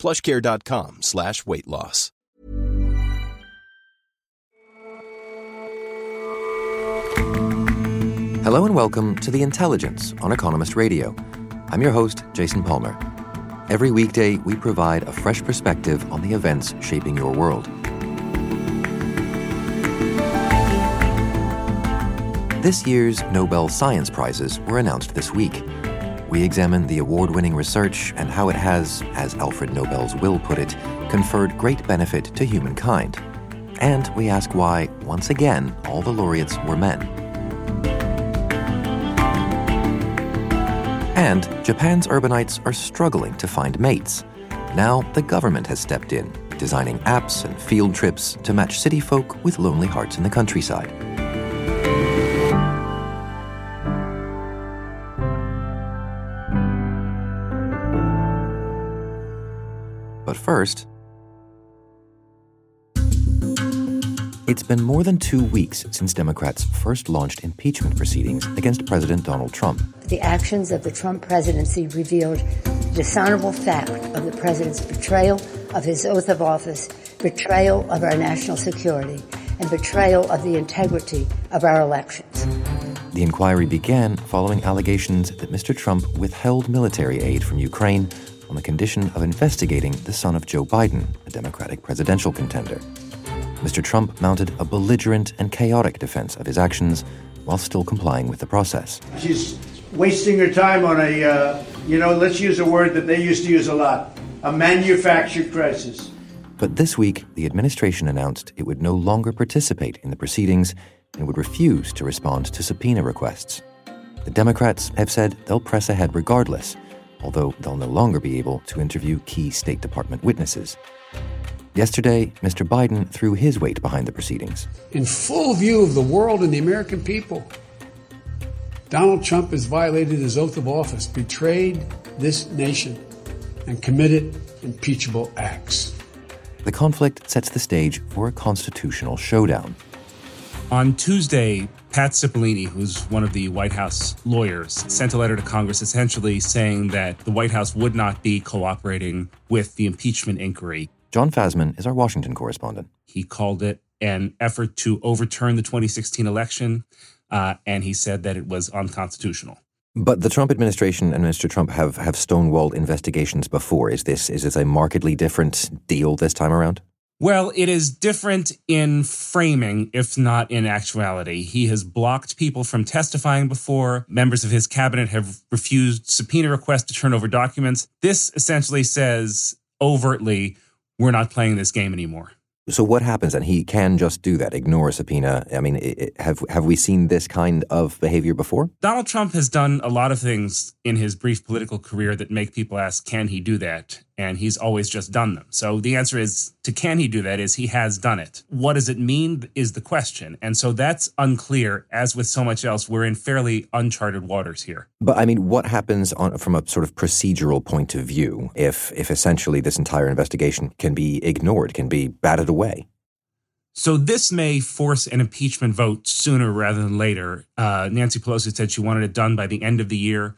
plushcare.com slash weight loss. Hello and welcome to The Intelligence on Economist Radio. I'm your host, Jason Palmer. Every weekday, we provide a fresh perspective on the events shaping your world. This year's Nobel Science Prizes were announced this week. We examine the award winning research and how it has, as Alfred Nobel's will put it, conferred great benefit to humankind. And we ask why, once again, all the laureates were men. And Japan's urbanites are struggling to find mates. Now the government has stepped in, designing apps and field trips to match city folk with lonely hearts in the countryside. First, it's been more than two weeks since Democrats first launched impeachment proceedings against President Donald Trump. The actions of the Trump presidency revealed the dishonorable fact of the president's betrayal of his oath of office, betrayal of our national security, and betrayal of the integrity of our elections. The inquiry began following allegations that Mr. Trump withheld military aid from Ukraine on the condition of investigating the son of Joe Biden, a Democratic presidential contender. Mr. Trump mounted a belligerent and chaotic defense of his actions while still complying with the process. She's wasting her time on a, uh, you know, let's use a word that they used to use a lot a manufactured crisis. But this week, the administration announced it would no longer participate in the proceedings and would refuse to respond to subpoena requests. The Democrats have said they'll press ahead regardless, although they'll no longer be able to interview key State Department witnesses. Yesterday, Mr. Biden threw his weight behind the proceedings. In full view of the world and the American people, Donald Trump has violated his oath of office, betrayed this nation, and committed impeachable acts. The conflict sets the stage for a constitutional showdown. On Tuesday, Pat Cipollone, who's one of the White House lawyers, sent a letter to Congress essentially saying that the White House would not be cooperating with the impeachment inquiry. John Fasman is our Washington correspondent. He called it an effort to overturn the 2016 election, uh, and he said that it was unconstitutional. But the Trump administration and Mr. Trump have, have stonewalled investigations before. Is this is this a markedly different deal this time around? Well, it is different in framing, if not in actuality. He has blocked people from testifying before. Members of his cabinet have refused subpoena requests to turn over documents. This essentially says overtly, we're not playing this game anymore. So what happens then? He can just do that, ignore a subpoena. I mean, it, have have we seen this kind of behavior before? Donald Trump has done a lot of things in his brief political career that make people ask, can he do that? And he's always just done them. So the answer is to can he do that is he has done it. What does it mean is the question. And so that's unclear. As with so much else, we're in fairly uncharted waters here. But I mean, what happens on, from a sort of procedural point of view if if essentially this entire investigation can be ignored, can be batted away? So this may force an impeachment vote sooner rather than later. Uh, Nancy Pelosi said she wanted it done by the end of the year.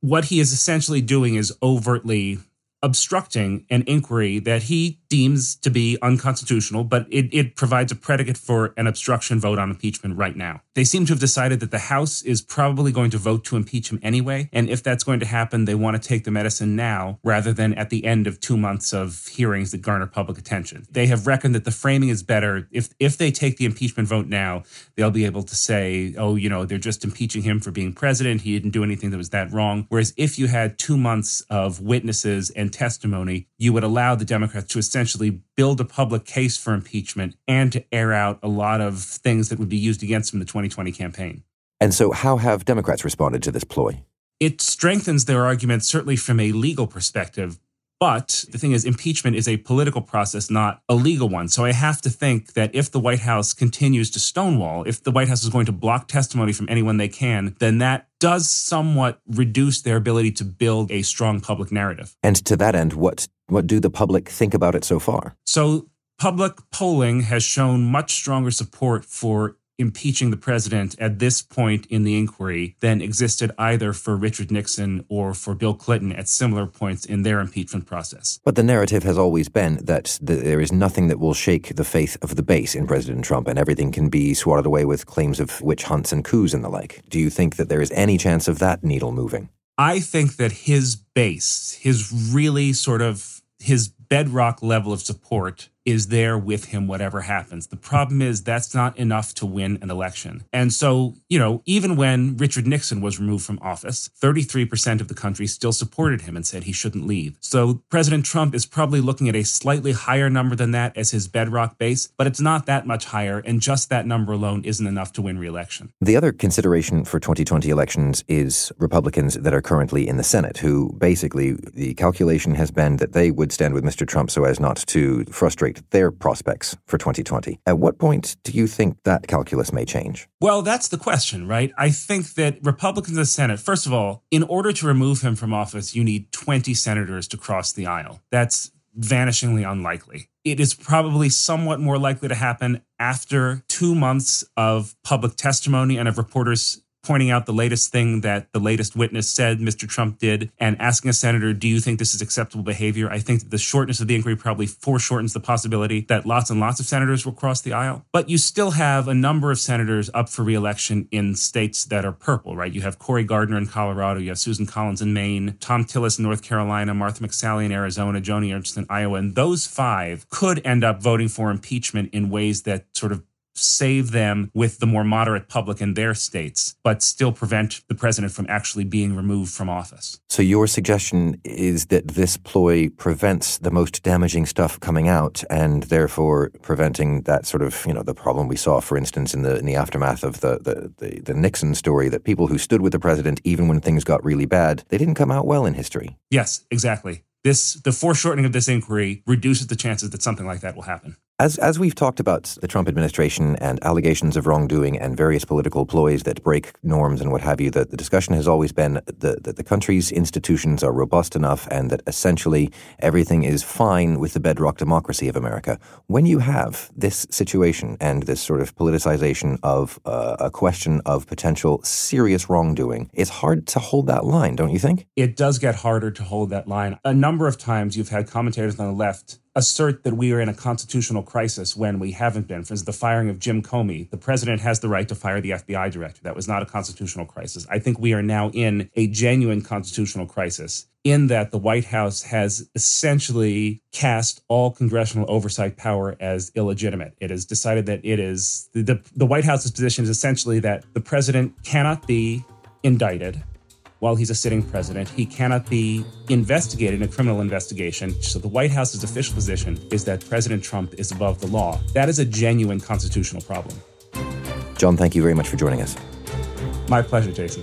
What he is essentially doing is overtly obstructing an inquiry that he deems to be unconstitutional, but it, it, provides a predicate for an obstruction vote on impeachment right now. They seem to have decided that the House is probably going to vote to impeach him anyway. And if that's going to happen, they want to take the medicine now rather than at the end of two months of hearings that garner public attention. They have reckoned that the framing is better. If, if they take the impeachment vote now, they'll be able to say, oh, you know, they're just impeaching him for being president. He didn't do anything that was that wrong. Whereas if you had two months of witnesses and testimony, you would allow the Democrats to essentially build a public case for impeachment and to air out a lot of things that would be used against him in the 2020 campaign. And so, how have Democrats responded to this ploy? It strengthens their argument, certainly from a legal perspective. But the thing is, impeachment is a political process, not a legal one. So I have to think that if the White House continues to stonewall, if the White House is going to block testimony from anyone they can, then that does somewhat reduce their ability to build a strong public narrative. And to that end, what what do the public think about it so far? So public polling has shown much stronger support for impeaching the president at this point in the inquiry than existed either for Richard Nixon or for Bill Clinton at similar points in their impeachment process. But the narrative has always been that there is nothing that will shake the faith of the base in President Trump, and everything can be swatted away with claims of witch hunts and coups and the like. Do you think that there is any chance of that needle moving? I think that his base, his really sort of his bedrock level of support is there with him whatever happens. The problem is that's not enough to win an election. And so, you know, even when Richard Nixon was removed from office, 33% of the country still supported him and said he shouldn't leave. So President Trump is probably looking at a slightly higher number than that as his bedrock base, but it's not that much higher. And just that number alone isn't enough to win reelection. The other consideration for 2020 elections is Republicans that are currently in the Senate, who basically the calculation has been that they would stand with Mr. Trump so as not to frustrate their prospects for 2020. At what point do you think that calculus may change? Well, that's the question, right? I think that Republicans in the Senate, first of all, in order to remove him from office, you need 20 senators to cross the aisle. That's vanishingly unlikely. It is probably somewhat more likely to happen after two months of public testimony and of reporters pointing out the latest thing that the latest witness said Mr. Trump did and asking a senator, do you think this is acceptable behavior? I think that the shortness of the inquiry probably foreshortens the possibility that lots and lots of senators will cross the aisle. But you still have a number of senators up for reelection in states that are purple, right? You have Cory Gardner in Colorado, you have Susan Collins in Maine, Thom Tillis in North Carolina, Martha McSally in Arizona, Joni Ernst in Iowa. And those five could end up voting for impeachment in ways that sort of save them with the more moderate public in their states, but still prevent the president from actually being removed from office. So, your suggestion is that this ploy prevents the most damaging stuff coming out and therefore preventing that sort of, you know, the problem we saw, for instance, in the, in the aftermath of the, the, the, the Nixon story, that people who stood with the president, even when things got really bad, they didn't come out well in history. Yes, exactly. This, the foreshortening of this inquiry reduces the chances that something like that will happen. As, as we've talked about the Trump administration and allegations of wrongdoing and various political ploys that break norms and what have you, the, the discussion has always been that the, the country's institutions are robust enough and that essentially everything is fine with the bedrock democracy of America. When you have this situation and this sort of politicization of uh, a question of potential serious wrongdoing, it's hard to hold that line, don't you think? It does get harder to hold that line. A number of times you've had commentators on the left assert that we are in a constitutional crisis when we haven't been. For instance, the firing of Jim Comey, the president has the right to fire the FBI director. That was not a constitutional crisis. I think we are now in a genuine constitutional crisis in that the White House has essentially cast all congressional oversight power as illegitimate. It has decided that it is the, the, the White House's position is essentially that the president cannot be indicted while he's a sitting president. He cannot be investigated in a criminal investigation. So the White House's official position is that President Trump is above the law. That is a genuine constitutional problem. John, thank you very much for joining us. My pleasure, Jason.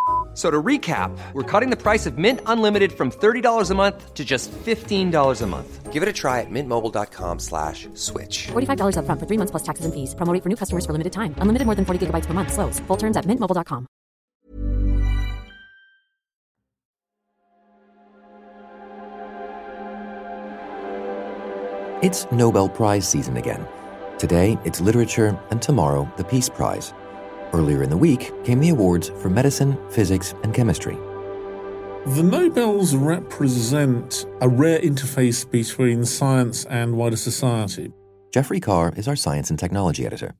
So to recap, we're cutting the price of Mint Unlimited from $30 a month to just $15 a month. Give it a try at mintmobile.com slash switch. $45 up front for three months plus taxes and fees. Promo for new customers for limited time. Unlimited more than 40 gigabytes per month. Slows. Full terms at mintmobile.com. It's Nobel Prize season again. Today, it's literature, and tomorrow, the Peace Prize. Earlier in the week came the awards for medicine, physics, and chemistry. The Nobels represent a rare interface between science and wider society. Geoffrey Carr is our science and technology editor.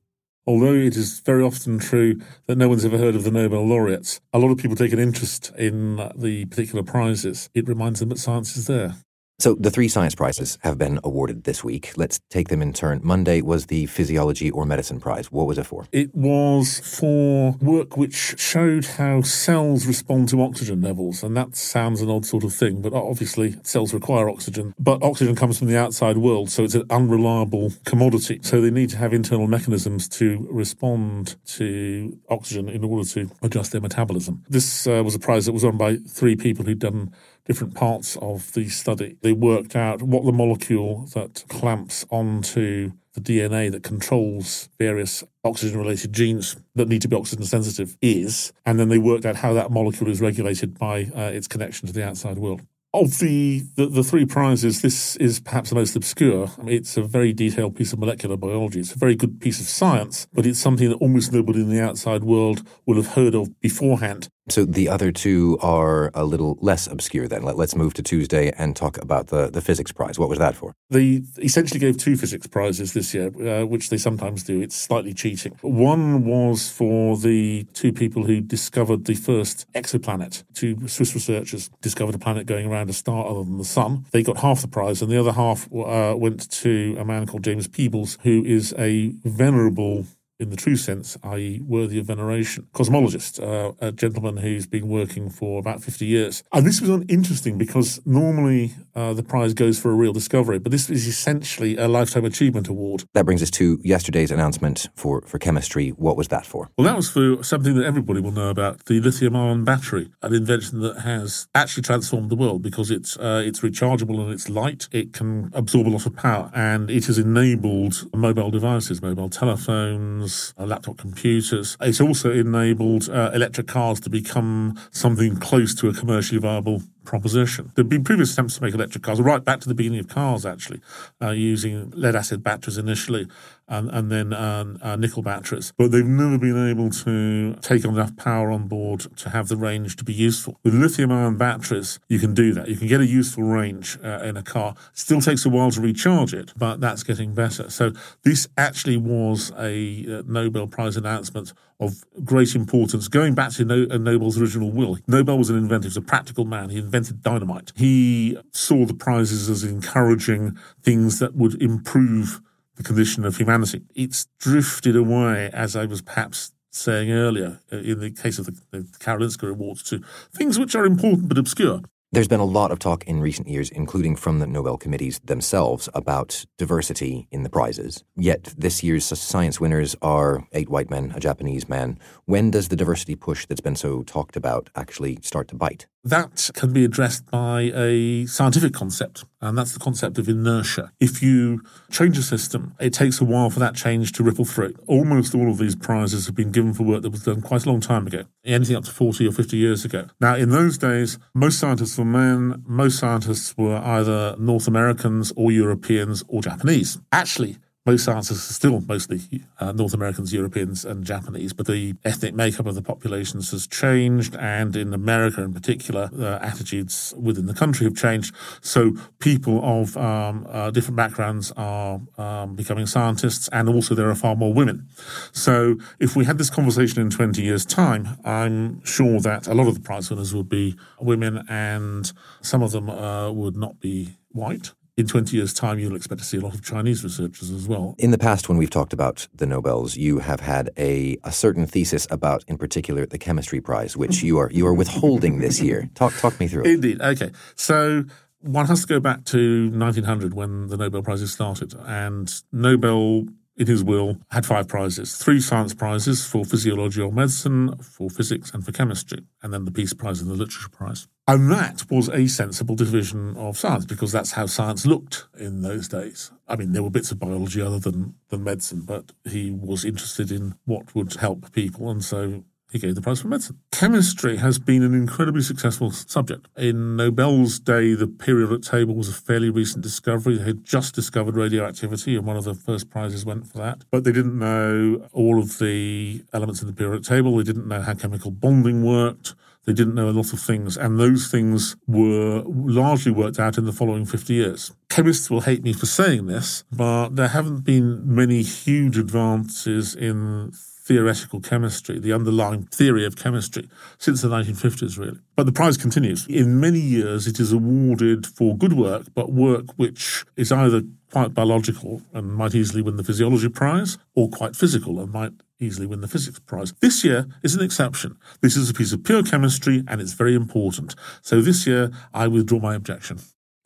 Although it is very often true that no one's ever heard of the Nobel laureates, a lot of people take an interest in the particular prizes. It reminds them that science is there. So the three science prizes have been awarded this week. Let's take them in turn. Monday was the Physiology or Medicine Prize. What was it for? It was for work which showed how cells respond to oxygen levels. And that sounds an odd sort of thing, but obviously cells require oxygen. But oxygen comes from the outside world, so it's an unreliable commodity. So they need to have internal mechanisms to respond to oxygen in order to adjust their metabolism. This uh, was a prize that was won by three people who'd done different parts of the study. They worked out what the molecule that clamps onto the DNA that controls various oxygen related genes that need to be oxygen sensitive is, and then they worked out how that molecule is regulated by uh, its connection to the outside world. Of the, the, the, three prizes, this is perhaps the most obscure. I mean, it's a very detailed piece of molecular biology. It's a very good piece of science, but it's something that almost nobody in the outside world will have heard of beforehand. So the other two are a little less obscure then. Let, us move to Tuesday and talk about the, the physics prize. What was that for? They essentially gave two physics prizes this year, uh, which they sometimes do. It's slightly cheating. One was for the two people who discovered the first exoplanet. Two Swiss researchers discovered a planet going around a star other than the sun. They got half the prize, and the other half uh, went to a man called James Peebles, who is a venerable in the true sense, i.e., worthy of veneration. Cosmologist, uh, a gentleman who's been working for about 50 years. And this was interesting because normally uh, the prize goes for a real discovery, but this is essentially a Lifetime Achievement Award. That brings us to yesterday's announcement for, for chemistry. What was that for? Well, that was for something that everybody will know about the lithium ion battery, an invention that has actually transformed the world because it's, uh, it's rechargeable and it's light. It can absorb a lot of power and it has enabled mobile devices, mobile telephones, uh, laptop computers. It's also enabled uh, electric cars to become something close to a commercially viable proposition. There have been previous attempts to make electric cars, right back to the beginning of cars, actually, uh, using lead acid batteries initially and, and then uh, uh, nickel batteries. But they've never been able to take enough power on board to have the range to be useful. With lithium ion batteries, you can do that. You can get a useful range uh, in a car. Still takes a while to recharge it, but that's getting better. So this actually was a uh, Nobel Prize announcement of great importance. Going back to no- Nobel's original will, Nobel was an inventor, he was a practical man. He invented dynamite. He saw the prizes as encouraging things that would improve the condition of humanity. It's drifted away, as I was perhaps saying earlier, uh, in the case of the, the Karolinska Awards, to things which are important but obscure. There's been a lot of talk in recent years, including from the Nobel committees themselves, about diversity in the prizes. Yet this year's science winners are eight white men, a Japanese man. When does the diversity push that's been so talked about actually start to bite? That can be addressed by a scientific concept, and that's the concept of inertia. If you change a system, it takes a while for that change to ripple through. Almost all of these prizes have been given for work that was done quite a long time ago, anything up to 40 or 50 years ago. Now, in those days, most scientists were men, most scientists were either North Americans or Europeans or Japanese. Actually, most scientists are still mostly uh, North Americans, Europeans, and Japanese, but the ethnic makeup of the populations has changed, and in America in particular, uh, attitudes within the country have changed. So people of um, uh, different backgrounds are um, becoming scientists, and also there are far more women. So if we had this conversation in 20 years' time, I'm sure that a lot of the prize winners would be women, and some of them uh, would not be white in 20 years' time, you'll expect to see a lot of Chinese researchers as well. In the past, when we've talked about the Nobels, you have had a, a certain thesis about, in particular, the chemistry prize, which you are you are withholding this year. Talk talk me through it. Indeed. Okay. So one has to go back to 1900 when the Nobel Prizes started, and Nobel in his will, had five prizes three science prizes for physiology or medicine, for physics, and for chemistry, and then the Peace Prize and the Literature Prize. And that was a sensible division of science because that's how science looked in those days. I mean, there were bits of biology other than, than medicine, but he was interested in what would help people, and so he gave the prize for medicine. Chemistry has been an incredibly successful subject. In Nobel's day, the periodic table was a fairly recent discovery. They had just discovered radioactivity, and one of the first prizes went for that. But they didn't know all of the elements in the periodic table. They didn't know how chemical bonding worked. They didn't know a lot of things, and those things were largely worked out in the following 50 years. Chemists will hate me for saying this, but there haven't been many huge advances in theoretical chemistry, the underlying theory of chemistry, since the 1950s, really. But the prize continues. In many years, it is awarded for good work, but work which is either quite biological and might easily win the physiology prize, or quite physical and might easily win the physics prize. This year is an exception. This is a piece of pure chemistry and it's very important. So this year, I withdraw my objection.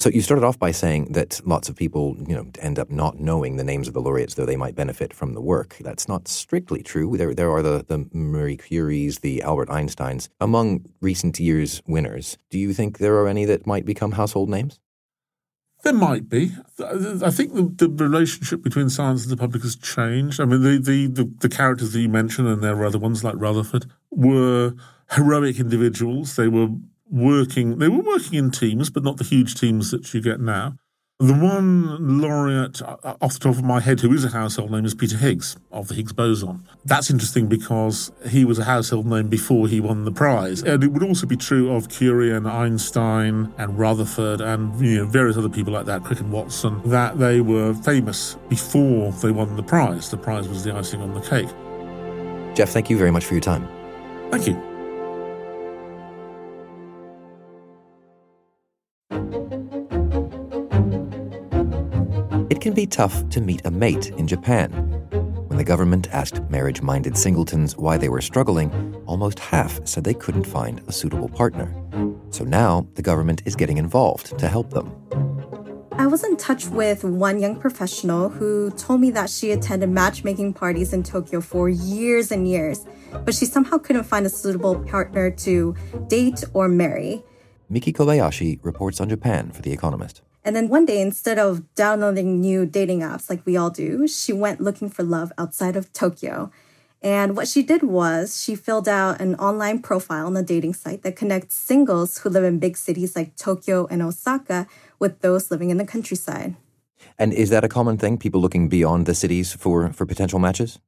So you started off by saying that lots of people, you know, end up not knowing the names of the laureates, though they might benefit from the work. That's not strictly true. There, there are the, the Marie Curies, the Albert Einsteins. Among recent years' winners, do you think there are any that might become household names? There might be. I think the, the, relationship between science and the public has changed. I mean, the, the, the, the characters that you mentioned, and there are other ones like Rutherford, were heroic individuals. They were working, they were working in teams, but not the huge teams that you get now. The one laureate uh, off the top of my head who is a household name is Peter Higgs of the Higgs boson. That's interesting because he was a household name before he won the prize. And it would also be true of Curie and Einstein and Rutherford and you know, various other people like that, Crick and Watson, that they were famous before they won the prize. The prize was the icing on the cake. Jeff, thank you very much for your time. Thank you. Can be tough to meet a mate in Japan. When the government asked marriage minded singletons why they were struggling, almost half said they couldn't find a suitable partner. So now the government is getting involved to help them. I was in touch with one young professional who told me that she attended matchmaking parties in Tokyo for years and years, but she somehow couldn't find a suitable partner to date or marry. Miki Kobayashi reports on Japan for The Economist. And then one day, instead of downloading new dating apps like we all do, she went looking for love outside of Tokyo. And what she did was she filled out an online profile on a dating site that connects singles who live in big cities like Tokyo and Osaka with those living in the countryside. And is that a common thing, people looking beyond the cities for, for potential matches?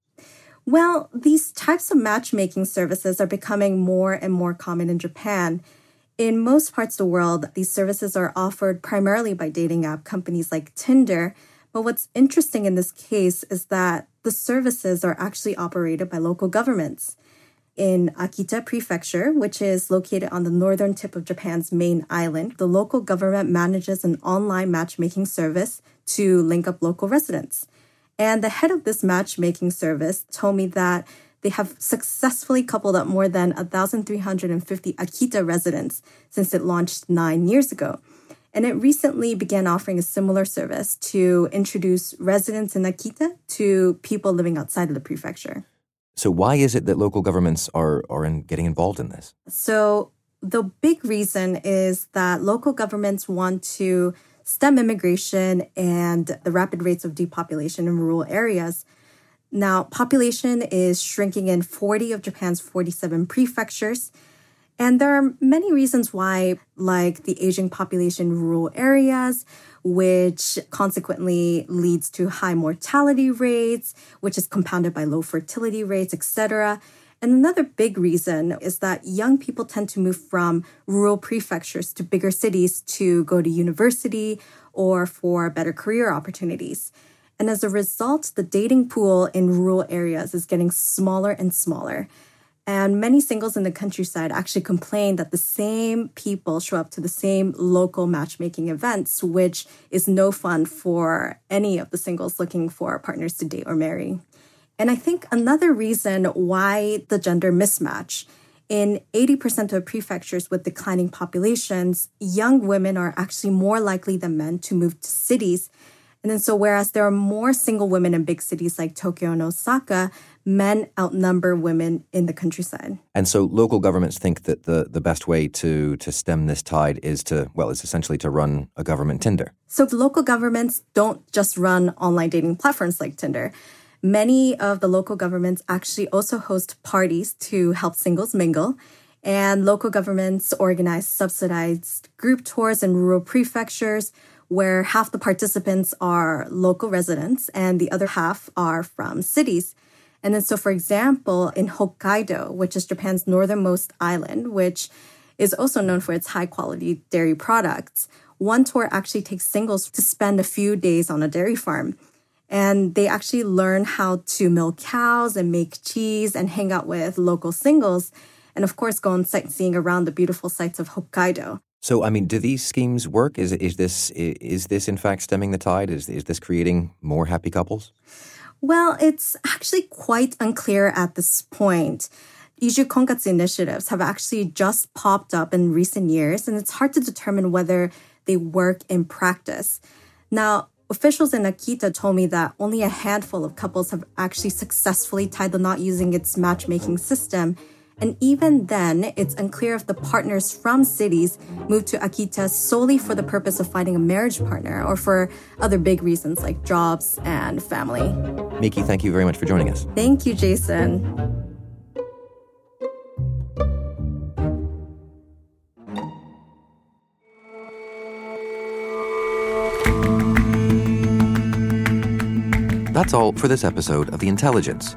Well, these types of matchmaking services are becoming more and more common in Japan. In most parts of the world, these services are offered primarily by dating app companies like Tinder. But what's interesting in this case is that the services are actually operated by local governments. In Akita Prefecture, which is located on the northern tip of Japan's main island, the local government manages an online matchmaking service to link up local residents. And the head of this matchmaking service told me that they have successfully coupled up more than 1,350 Akita residents since it launched nine years ago. And it recently began offering a similar service to introduce residents in Akita to people living outside of the prefecture. So, why is it that local governments are, are in getting involved in this? So, the big reason is that local governments want to stem immigration and the rapid rates of depopulation in rural areas now, population is shrinking in 40 of Japan's 47 prefectures. And there are many reasons why, like the aging population in rural areas, which consequently leads to high mortality rates, which is compounded by low fertility rates, etc. And another big reason is that young people tend to move from rural prefectures to bigger cities to go to university or for better career opportunities. And as a result, the dating pool in rural areas is getting smaller and smaller. And many singles in the countryside actually complain that the same people show up to the same local matchmaking events, which is no fun for any of the singles looking for partners to date or marry. And I think another reason why the gender mismatch in 80% of prefectures with declining populations, young women are actually more likely than men to move to cities and then, so whereas there are more single women in big cities like Tokyo and Osaka, men outnumber women in the countryside. And so, local governments think that the, the best way to, to stem this tide is to, well, it's essentially to run a government Tinder. So, local governments don't just run online dating platforms like Tinder. Many of the local governments actually also host parties to help singles mingle. And local governments organize subsidized group tours in rural prefectures where half the participants are local residents and the other half are from cities. And then, so for example, in Hokkaido, which is Japan's northernmost island, which is also known for its high quality dairy products, one tour actually takes singles to spend a few days on a dairy farm. And they actually learn how to milk cows and make cheese and hang out with local singles. And of course, go on sightseeing around the beautiful sights of Hokkaido. So, I mean, do these schemes work? Is is this is this in fact stemming the tide? Is is this creating more happy couples? Well, it's actually quite unclear at this point. Iju Konkatsu initiatives have actually just popped up in recent years, and it's hard to determine whether they work in practice. Now, officials in Akita told me that only a handful of couples have actually successfully tied the knot using its matchmaking system. And even then, it's unclear if the partners from cities moved to Akita solely for the purpose of finding a marriage partner or for other big reasons like jobs and family. Miki, thank you very much for joining us. Thank you, Jason. That's all for this episode of The Intelligence.